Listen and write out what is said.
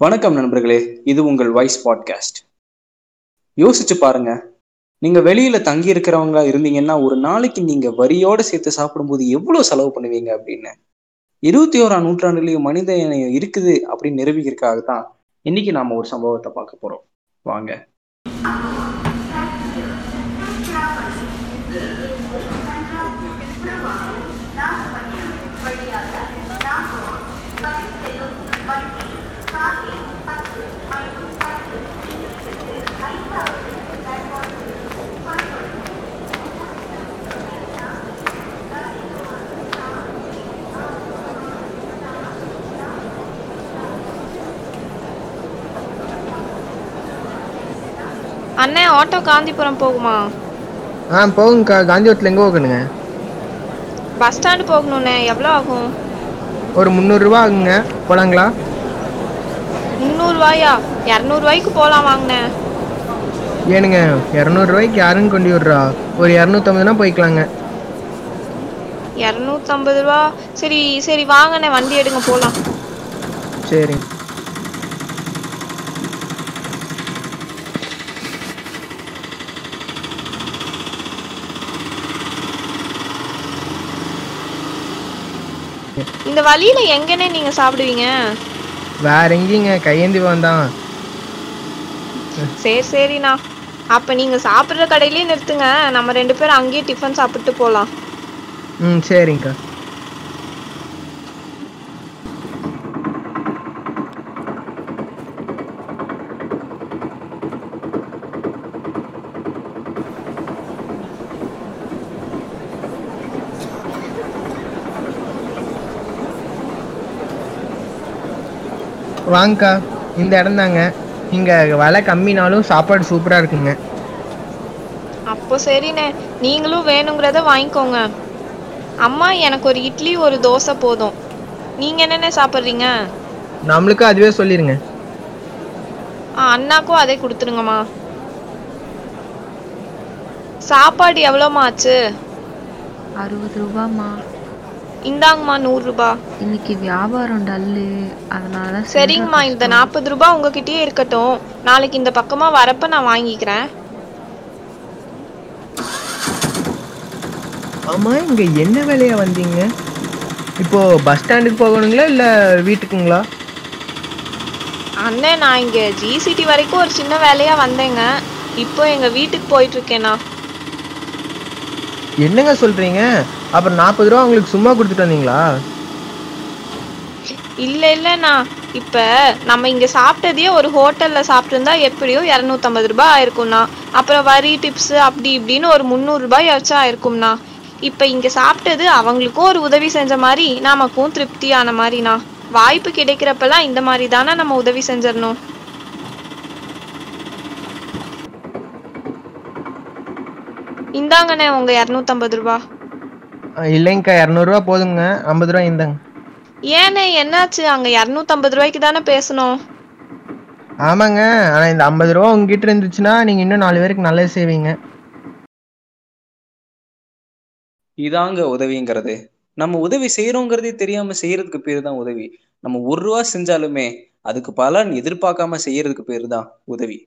வணக்கம் நண்பர்களே இது உங்கள் வாய்ஸ் பாட்காஸ்ட் யோசிச்சு பாருங்க நீங்க வெளியில தங்கி இருக்கிறவங்களா இருந்தீங்கன்னா ஒரு நாளைக்கு நீங்க வரியோட சேர்த்து சாப்பிடும்போது எவ்வளவு செலவு பண்ணுவீங்க அப்படின்னு. இருபத்தி ஓராம் நூற்றாண்டுலயும் மனித இணையம் இருக்குது அப்படின்னு நிரூபிக்கிறதுக்காக தான் இன்னைக்கு நாம ஒரு சம்பவத்தை பார்க்க போறோம். வாங்க. அண்ணே ஆட்டோ காந்திபுரம் போகுமா? ஆ போகுங்கக்கா காந்திபுரத்தில் எங்கே போகணுங்க? பஸ் ஸ்டாண்டு போகணுண்ணே எவ்வளோ ஆகும்? ஒரு முந்நூறுரூவா ஆகுங்க போலாங்களா? முந்நூறுவாயா? இரநூறுவாய்க்கு போகலாம் வாங்கண்ணே. ஏனுங்க இரநூறுவாய்க்கு யாருங்க கொண்டு விட்றா ஒரு இரநூத்தம்பதுனா போய்க்கலாங்க. இரநூத்தம்பது ரூபா? சரி சரி வாங்கண்ணே வண்டி எடுங்க போகலாம் சரிங்க. இந்த வழியில எங்கண்ணே நீங்க சாப்பிடுவீங்க? வேற எங்கேங்க? கையேந்தி வந்தான் சரி சரிண்ணா. அப்ப நீங்க சாப்பிடுற கடையிலே நிறுத்துங்க. நம்ம ரெண்டு பேரும் அங்கேயே டிஃபன் சாப்பிட்டு போகலாம் ம் சரிங்கக்கா. வாங்கக்கா. இந்த இடம் தாங்க இங்கே விலை கம்மினாலும் சாப்பாடு சூப்பராக இருக்குங்க. அப்போ சரிண்ணே. நீங்களும் வேணுங்கிறத வாங்கிக்கோங்க. அம்மா எனக்கு ஒரு இட்லி ஒரு தோசை போதும். நீங்க என்னென்ன சாப்பிட்றீங்க? நம்மளுக்கும் அதுவே சொல்லிடுங்க ஆ அண்ணாக்கும் அதே கொடுத்துருங்கம்மா. சாப்பாடு எவ்வளோம்மா ஆச்சு? அறுபது ரூபாம்மா. இந்தாங்கம்மா நூறு ரூபா. இன்னைக்கு வியாபாரம் டல்லு அதனால தான் சரிங்கம்மா இந்த நாற்பது ரூபாய் உங்ககிட்டயே இருக்கட்டும். நாளைக்கு இந்த பக்கமா வரப்ப நான் வாங்கிக்கிறேன். ஆமாம் இங்கே என்ன வேலையா வந்தீங்க? இப்போ பஸ் ஸ்டாண்டுக்கு போகணுங்களா இல்லை வீட்டுக்குங்களா? அண்ணே நான் இங்க ஜிசிடி வரைக்கும் ஒரு சின்ன வேலையா வந்தேங்க. இப்போ எங்க வீட்டுக்கு போயிட்டு இருக்கேண்ணா என்னங்க சொல்றீங்க? அப்புறம் நாற்பது ரூபா உங்களுக்கு சும்மா கொடுத்துட்டு வந்தீங்களா? இல்ல இல்லண்ணா இப்ப நம்ம இங்க சாப்பிட்டதையே ஒரு ஹோட்டல்ல சாப்பிட்டிருந்தா எப்படியோ இரநூத்தம்பது ரூபாய் ஆயிருக்கும்ண்ணா. அப்புறம் வரி டிப்ஸ் அப்படி இப்படின்னு ஒரு முந்நூறு ரூபாய் ஆச்சும் ஆயிருக்கும்ண்ணா. இப்ப இங்க சாப்பிட்டது அவங்களுக்கும் ஒரு உதவி செஞ்ச மாதிரி நமக்கும் திருப்தியான மாதிரிண்ணா. வாய்ப்பு கிடைக்கிறப்பெல்லாம் இந்த மாதிரி தானே நம்ம உதவி செஞ்சிடணும். இந்தாங்கண்ணே உங்க இரநூத்தம்பது ரூபாய். இல்லைங்கக்கா இரநூறுவா போதுங்க ஐம்பது ரூபா இந்தாங்க. ஏண்ணே என்னாச்சு? அங்க இரநூத்தம்பது ரூபாய்க்கு தானே பேசணும். ஆமாங்க ஆனால் இந்த ஐம்பது ரூபா உங்ககிட்ட இருந்துச்சுன்னா நீங்கள் இன்னும் நாலு பேருக்கு நல்லது செய்வீங்க. இதாங்க உதவிங்கிறது. நம்ம உதவி செய்யறோங்கிறதே தெரியாம செய்யறதுக்கு பேரு தான் உதவி. நம்ம ஒரு ரூபா செஞ்சாலுமே அதுக்கு பலன் எதிர்பார்க்காம செய்யறதுக்கு பேரு தான் உதவி.